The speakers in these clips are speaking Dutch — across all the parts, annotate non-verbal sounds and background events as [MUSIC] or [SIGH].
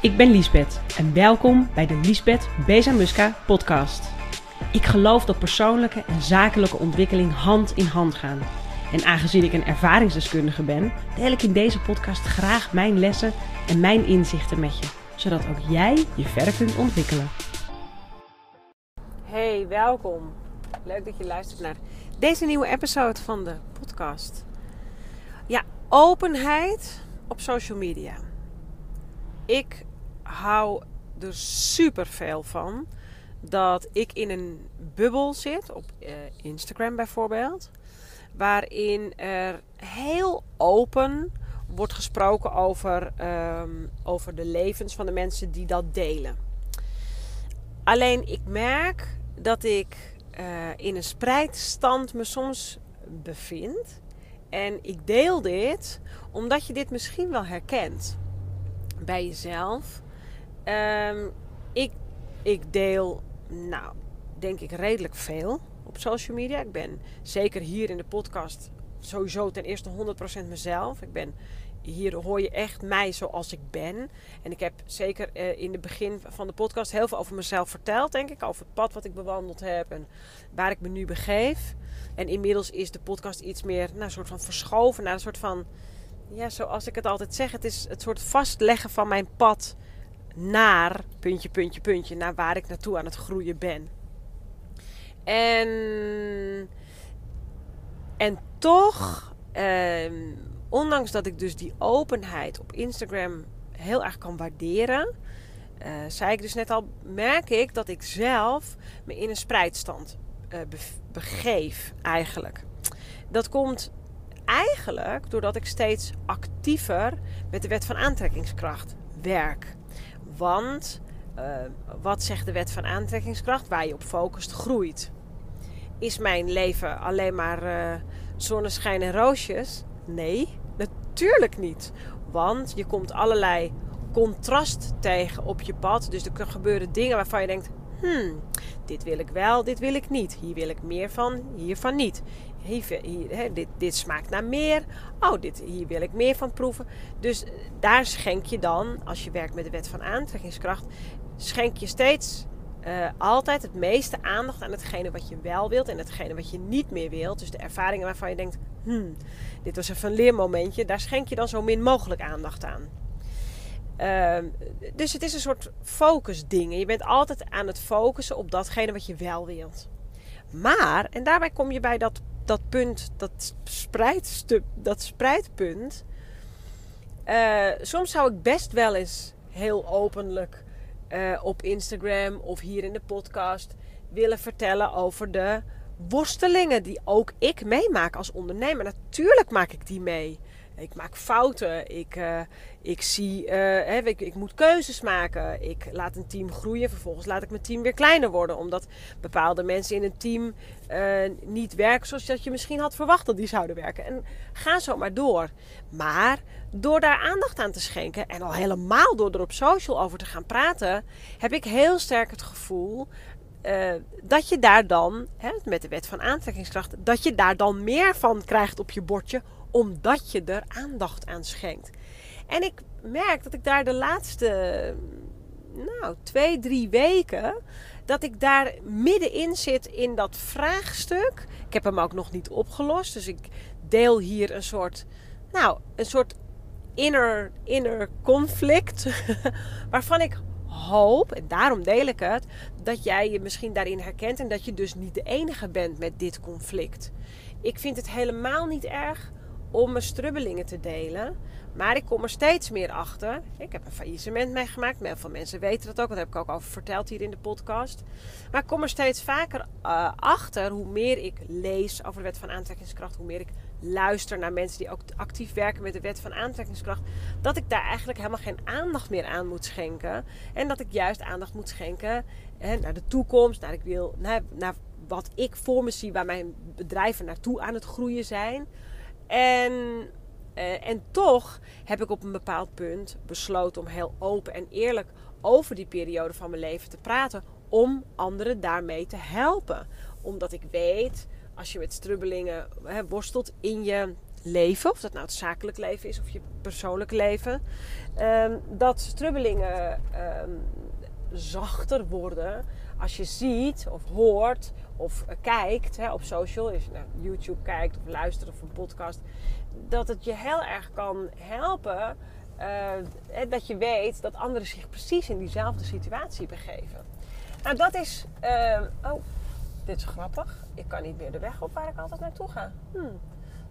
Ik ben Liesbeth en welkom bij de Liesbeth Bezamuska podcast. Ik geloof dat persoonlijke en zakelijke ontwikkeling hand in hand gaan. En aangezien ik een ervaringsdeskundige ben, deel ik in deze podcast graag mijn lessen en mijn inzichten met je, zodat ook jij je verder kunt ontwikkelen. Hey, welkom. Leuk dat je luistert naar deze nieuwe episode van de podcast. Ja, openheid op social media. Ik hou er super veel van dat ik in een bubbel zit, op uh, Instagram bijvoorbeeld, waarin er heel open wordt gesproken over, um, over de levens van de mensen die dat delen. Alleen ik merk dat ik uh, in een spreidstand me soms bevind. En ik deel dit omdat je dit misschien wel herkent bij jezelf. Um, ik, ik deel, nou, denk ik redelijk veel op social media. Ik ben zeker hier in de podcast sowieso ten eerste 100% mezelf. Ik ben hier hoor je echt mij zoals ik ben. En ik heb zeker uh, in het begin van de podcast heel veel over mezelf verteld, denk ik. Over het pad wat ik bewandeld heb en waar ik me nu begeef. En inmiddels is de podcast iets meer nou, een soort van verschoven naar een soort van... Ja, zoals ik het altijd zeg, het is het soort vastleggen van mijn pad naar puntje, puntje, puntje, naar waar ik naartoe aan het groeien ben. En, en toch, eh, ondanks dat ik dus die openheid op Instagram heel erg kan waarderen, uh, zei ik dus net al, merk ik dat ik zelf me in een spreidstand uh, begeef eigenlijk. Dat komt eigenlijk doordat ik steeds actiever met de wet van aantrekkingskracht werk. Want uh, wat zegt de wet van aantrekkingskracht? Waar je op focust, groeit. Is mijn leven alleen maar uh, zonneschijn en roosjes? Nee, natuurlijk niet. Want je komt allerlei contrast tegen op je pad. Dus er gebeuren dingen waarvan je denkt: hmm, dit wil ik wel, dit wil ik niet. Hier wil ik meer van, hiervan niet. Hier, dit, dit, smaakt naar meer. Oh, dit, hier wil ik meer van proeven. Dus eh, daar schenk je dan, als je werkt met de wet van aantrekkingskracht, schenk je steeds uh, altijd het meeste aandacht aan hetgene wat je wel wilt en hetgene wat je niet meer wilt. Dus de ervaringen waarvan je denkt, hmm, dit was even een leermomentje, daar schenk je dan zo min mogelijk aandacht aan. Uh, dus het is een soort focusding. Je bent altijd aan het focussen op datgene wat je wel wilt. Maar, en daarbij kom je bij dat, dat punt, dat, spreidstup, dat spreidpunt. Uh, soms zou ik best wel eens heel openlijk uh, op Instagram of hier in de podcast willen vertellen over de worstelingen die ook ik meemaak als ondernemer. Natuurlijk maak ik die mee. Ik maak fouten. Ik, uh, ik zie, uh, hè, ik, ik, moet keuzes maken. Ik laat een team groeien. Vervolgens laat ik mijn team weer kleiner worden. Omdat bepaalde mensen in een team uh, niet werken zoals dat je misschien had verwacht dat die zouden werken. En ga zo maar door. Maar door daar aandacht aan te schenken. En al helemaal door er op social over te gaan praten. Heb ik heel sterk het gevoel dat je daar dan, hè, met de wet van aantrekkingskracht, dat je daar dan meer van krijgt op je bordje, omdat je er aandacht aan schenkt. En ik merk dat ik daar de laatste, nou, twee, drie weken, dat ik daar middenin zit in dat vraagstuk. Ik heb hem ook nog niet opgelost, dus ik deel hier een soort, nou, een soort inner, inner conflict, [LAUGHS] waarvan ik hoop, en daarom deel ik het, dat jij je misschien daarin herkent en dat je dus niet de enige bent met dit conflict. Ik vind het helemaal niet erg om mijn strubbelingen te delen. Maar ik kom er steeds meer achter. Ik heb een faillissement meegemaakt. Veel mensen weten dat ook. Dat heb ik ook over verteld hier in de podcast. Maar ik kom er steeds vaker uh, achter hoe meer ik lees over de wet van aantrekkingskracht. Hoe meer ik luister naar mensen die ook actief werken met de wet van aantrekkingskracht. Dat ik daar eigenlijk helemaal geen aandacht meer aan moet schenken. En dat ik juist aandacht moet schenken hè, naar de toekomst. Naar, ik wil, naar, naar wat ik voor me zie. Waar mijn bedrijven naartoe aan het groeien zijn. En, uh, en toch heb ik op een bepaald punt besloten om heel open en eerlijk over die periode van mijn leven te praten. Om anderen daarmee te helpen. Omdat ik weet, als je met strubbelingen worstelt in je leven, of dat nou het zakelijk leven is of je persoonlijk leven, ehm, dat strubbelingen ehm, zachter worden als je ziet of hoort of eh, kijkt hè, op social, als je naar YouTube kijkt of luistert of een podcast, dat het je heel erg kan helpen uh, dat je weet dat anderen zich precies in diezelfde situatie begeven. Nou, dat is. Uh, oh, dit is grappig. Ik kan niet meer de weg op waar ik altijd naartoe ga. Hmm.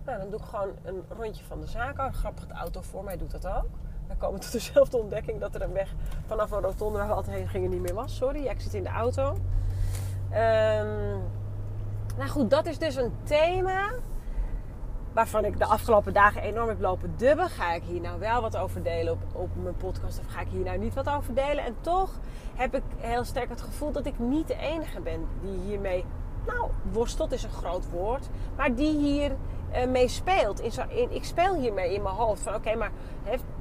Nou, dan doe ik gewoon een rondje van de zaak. Oh, grappig, de auto voor mij doet dat ook. We komen tot dezelfde ontdekking dat er een weg vanaf een rotonde waar we altijd heen gingen niet meer was. Sorry, ik zit in de auto. Um, nou goed, dat is dus een thema waarvan ik de afgelopen dagen enorm heb lopen dubben. Ga ik hier nou wel wat over delen op, op mijn podcast of ga ik hier nou niet wat over delen? En toch heb ik heel sterk het gevoel dat ik niet de enige ben die hiermee, nou, worstelt is een groot woord, maar die hier uh, mee speelt. In zo, in, ik speel hiermee in mijn hoofd van oké, maar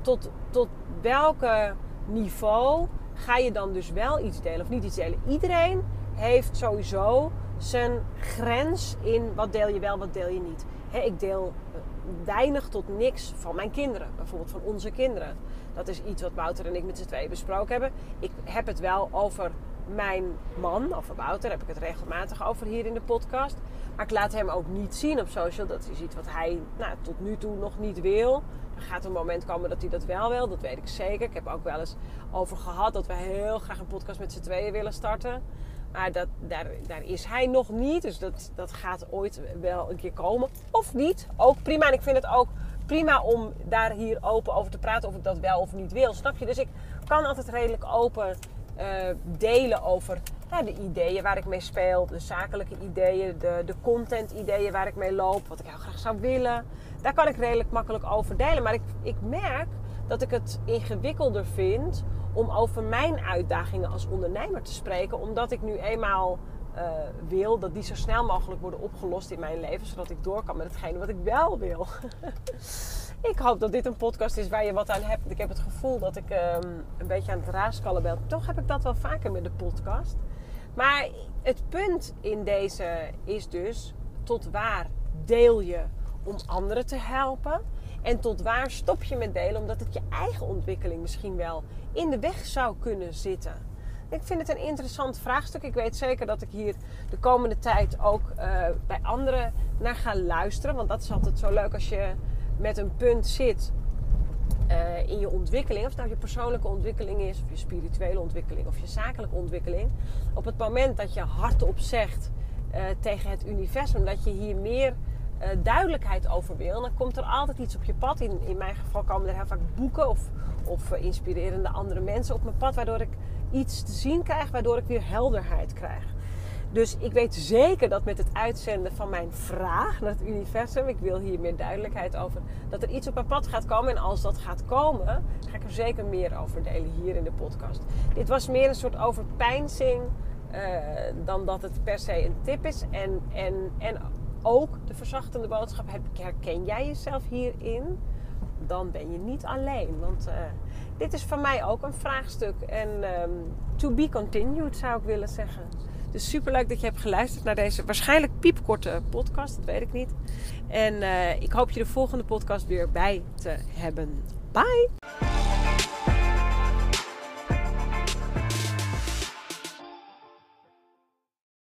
tot, tot welke niveau ga je dan dus wel iets delen of niet iets delen? Iedereen heeft sowieso zijn grens in wat deel je wel, wat deel je niet. ik deel eh, weinig tot niks van mijn kinderen, bijvoorbeeld van onze kinderen. Dat is iets wat Wouter en ik met z'n tweeën besproken hebben. Ik heb het wel over mijn man, over Wouter, heb ik het regelmatig over hier in de podcast. Maar ik laat hem ook niet zien op social. Dat is iets wat hij nou, tot nu toe nog niet wil. Gaat een moment komen dat hij dat wel wil, dat weet ik zeker. Ik heb ook wel eens over gehad dat we heel graag een podcast met z'n tweeën willen starten. Maar dat, daar, daar is hij nog niet. Dus dat, dat gaat ooit wel een keer komen. Of niet. Ook prima. En ik vind het ook prima om daar hier open over te praten. Of ik dat wel of niet wil. Snap je? Dus ik kan altijd redelijk open uh, delen over de ideeën waar ik mee speel. De zakelijke ideeën. De, de content ideeën waar ik mee loop. Wat ik heel graag zou willen. Daar kan ik redelijk makkelijk over delen. Maar ik, ik merk dat ik het ingewikkelder vind om over mijn uitdagingen als ondernemer te spreken. Omdat ik nu eenmaal uh, wil dat die zo snel mogelijk worden opgelost in mijn leven. Zodat ik door kan met hetgene wat ik wel wil. [LAUGHS] ik hoop dat dit een podcast is waar je wat aan hebt. Ik heb het gevoel dat ik um, een beetje aan het raaskallen ben. Toch heb ik dat wel vaker met de podcast. Maar het punt in deze is dus: tot waar deel je om anderen te helpen? En tot waar stop je met delen omdat het je eigen ontwikkeling misschien wel in de weg zou kunnen zitten? Ik vind het een interessant vraagstuk. Ik weet zeker dat ik hier de komende tijd ook uh, bij anderen naar ga luisteren. Want dat is altijd zo leuk als je met een punt zit uh, in je ontwikkeling. Of het nou je persoonlijke ontwikkeling is, of je spirituele ontwikkeling, of je zakelijke ontwikkeling. Op het moment dat je hardop zegt uh, tegen het universum dat je hier meer uh, duidelijkheid over wil, dan komt er altijd iets op je pad. In, in mijn geval komen er heel vaak boeken of, of inspirerende andere mensen op mijn pad, waardoor ik iets te zien krijg, waardoor ik weer helderheid krijg. Dus ik weet zeker dat met het uitzenden van mijn vraag naar het universum, ik wil hier meer duidelijkheid over, dat er iets op mijn pad gaat komen. En als dat gaat komen, ga ik er zeker meer over delen hier in de podcast. Dit was meer een soort overpijnzing uh, dan dat het per se een tip is. En, en, en ook de verzachtende boodschap: herken jij jezelf hierin? Dan ben je niet alleen. Want uh, dit is voor mij ook een vraagstuk. En um, to be continued zou ik willen zeggen. Super leuk dat je hebt geluisterd naar deze waarschijnlijk piepkorte podcast. Dat weet ik niet. En uh, ik hoop je de volgende podcast weer bij te hebben. Bye!